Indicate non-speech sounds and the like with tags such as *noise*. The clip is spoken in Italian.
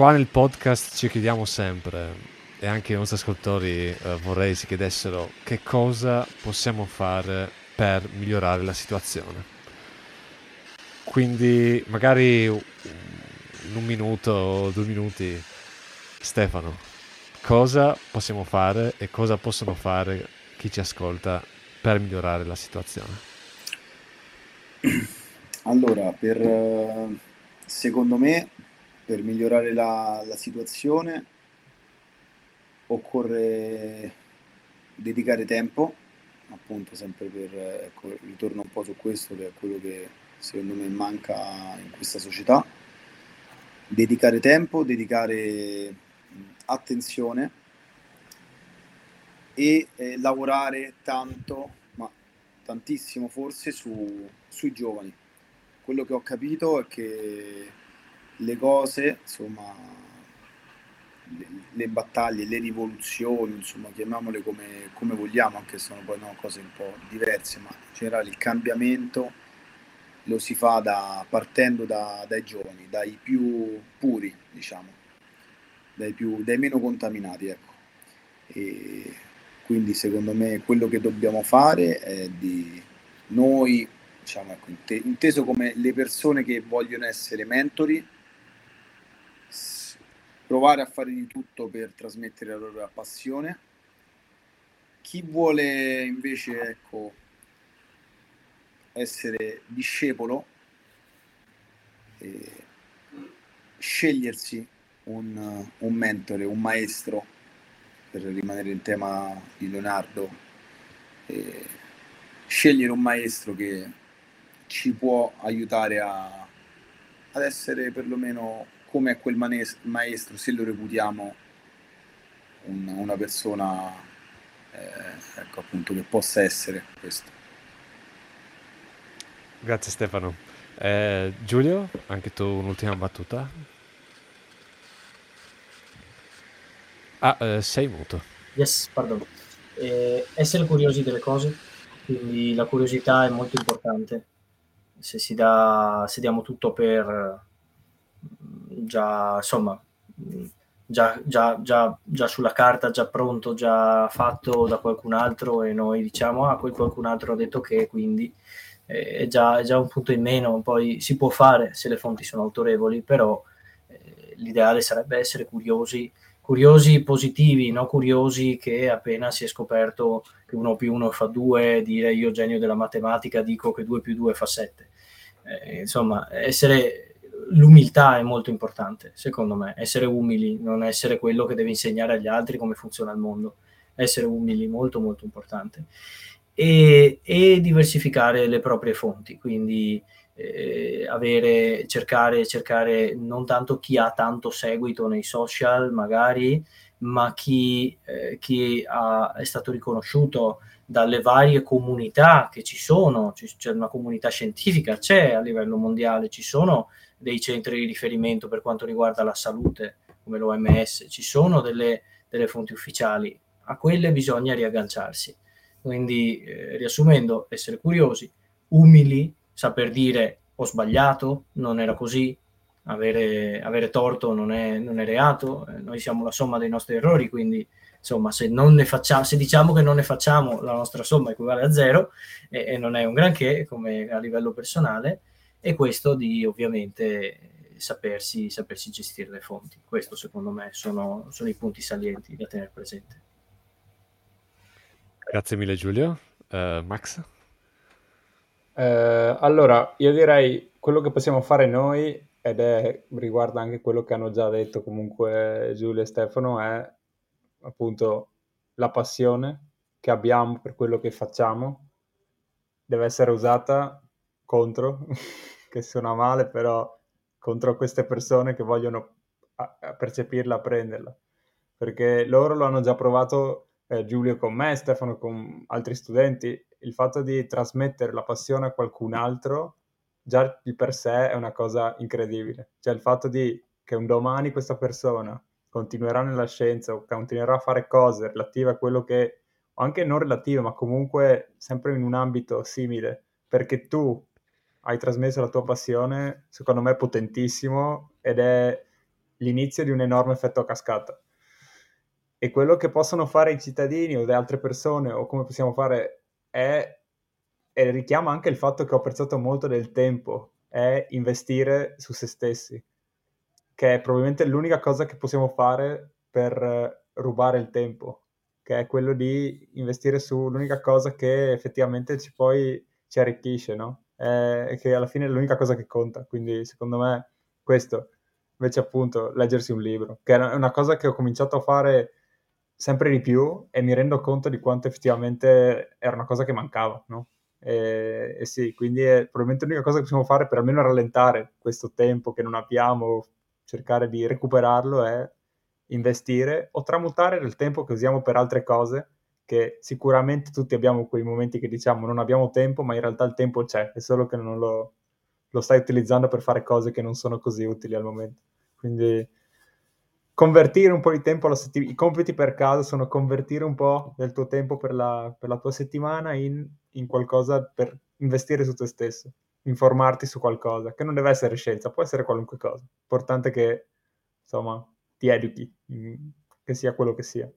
qua nel podcast ci chiediamo sempre, e anche i nostri ascoltatori eh, vorrei si chiedessero che cosa possiamo fare per migliorare la situazione. Quindi magari in un minuto o due minuti, Stefano, cosa possiamo fare e cosa possono fare chi ci ascolta per migliorare la situazione? Allora, per, secondo me, per migliorare la, la situazione occorre dedicare tempo, appunto sempre per, ecco, ritorno un po' su questo che è quello che secondo me manca in questa società, dedicare tempo, dedicare attenzione e eh, lavorare tanto, ma tantissimo forse, su, sui giovani. Quello che ho capito è che le cose, insomma, le, le battaglie, le rivoluzioni, insomma, chiamiamole come, come vogliamo, anche se sono poi no, cose un po' diverse, ma in generale il cambiamento lo si fa da, partendo da, dai giovani, dai più puri, diciamo, dai, più, dai meno contaminati. Ecco. E quindi secondo me quello che dobbiamo fare è di noi, diciamo, ecco, inteso come le persone che vogliono essere mentori, provare a fare di tutto per trasmettere la loro passione. Chi vuole invece ecco, essere discepolo, eh, scegliersi un, un, mentore, un maestro, per rimanere in tema di Leonardo, eh, scegliere un maestro che ci può aiutare a, ad essere perlomeno come quel maestro, se lo reputiamo un, una persona eh, ecco appunto che possa essere questo. Grazie Stefano. Eh, Giulio, anche tu un'ultima battuta? Ah, eh, sei muto. Yes, pardon. Eh, essere curiosi delle cose, quindi la curiosità è molto importante. Se, si dà, se diamo tutto per già, insomma, già, già, già, già, sulla carta, già pronto, già fatto da qualcun altro e noi diciamo, ah, quel qualcun altro ha detto che, quindi eh, è già, è già un punto in meno, poi si può fare se le fonti sono autorevoli, però eh, l'ideale sarebbe essere curiosi, curiosi positivi, non curiosi che appena si è scoperto che 1 più 1 fa 2, dire io genio della matematica dico che 2 più 2 fa 7. Eh, insomma, essere l'umiltà è molto importante, secondo me, essere umili, non essere quello che deve insegnare agli altri come funziona il mondo, essere umili, molto molto importante. E, e diversificare le proprie fonti, quindi eh, avere, cercare, cercare non tanto chi ha tanto seguito nei social, magari, ma chi, eh, chi ha, è stato riconosciuto dalle varie comunità che ci sono, c'è una comunità scientifica, c'è a livello mondiale, ci sono dei centri di riferimento per quanto riguarda la salute, come l'OMS, ci sono delle, delle fonti ufficiali, a quelle bisogna riagganciarsi. Quindi, eh, riassumendo, essere curiosi, umili, saper dire ho sbagliato, non era così, avere, avere torto non è, non è reato, eh, noi siamo la somma dei nostri errori, quindi insomma se, facciamo, se diciamo che non ne facciamo, la nostra somma equivale a zero e, e non è un granché come a livello personale e questo di ovviamente sapersi, sapersi gestire le fonti. Questo secondo me sono, sono i punti salienti da tenere presente. Grazie mille Giulio. Uh, Max? Uh, allora, io direi quello che possiamo fare noi, ed è, riguarda anche quello che hanno già detto comunque Giulio e Stefano, è appunto la passione che abbiamo per quello che facciamo deve essere usata contro *laughs* che suona male, però contro queste persone che vogliono percepirla, prenderla. Perché loro lo hanno già provato, eh, Giulio con me, Stefano con altri studenti, il fatto di trasmettere la passione a qualcun altro già di per sé è una cosa incredibile. Cioè il fatto di che un domani questa persona continuerà nella scienza o continuerà a fare cose relative a quello che, o anche non relative, ma comunque sempre in un ambito simile, perché tu hai trasmesso la tua passione, secondo me è potentissimo ed è l'inizio di un enorme effetto a cascata. E quello che possono fare i cittadini o le altre persone, o come possiamo fare, è, e richiama anche il fatto che ho apprezzato molto del tempo, è investire su se stessi, che è probabilmente l'unica cosa che possiamo fare per rubare il tempo, che è quello di investire sull'unica cosa che effettivamente ci poi ci arricchisce, no? E che alla fine è l'unica cosa che conta. Quindi secondo me questo, invece appunto leggersi un libro, che è una cosa che ho cominciato a fare sempre di più e mi rendo conto di quanto effettivamente era una cosa che mancava, no? E, e sì, quindi è probabilmente l'unica cosa che possiamo fare per almeno rallentare questo tempo che non abbiamo, cercare di recuperarlo è investire o tramutare del tempo che usiamo per altre cose che sicuramente tutti abbiamo quei momenti che diciamo non abbiamo tempo, ma in realtà il tempo c'è, è solo che non lo, lo stai utilizzando per fare cose che non sono così utili al momento. Quindi convertire un po' di tempo alla settimana, i compiti per casa sono convertire un po' del tuo tempo per la, per la tua settimana in, in, qualcosa per investire su te stesso, informarti su qualcosa, che non deve essere scienza, può essere qualunque cosa. L'importante è che, insomma, ti educhi, che sia quello che sia.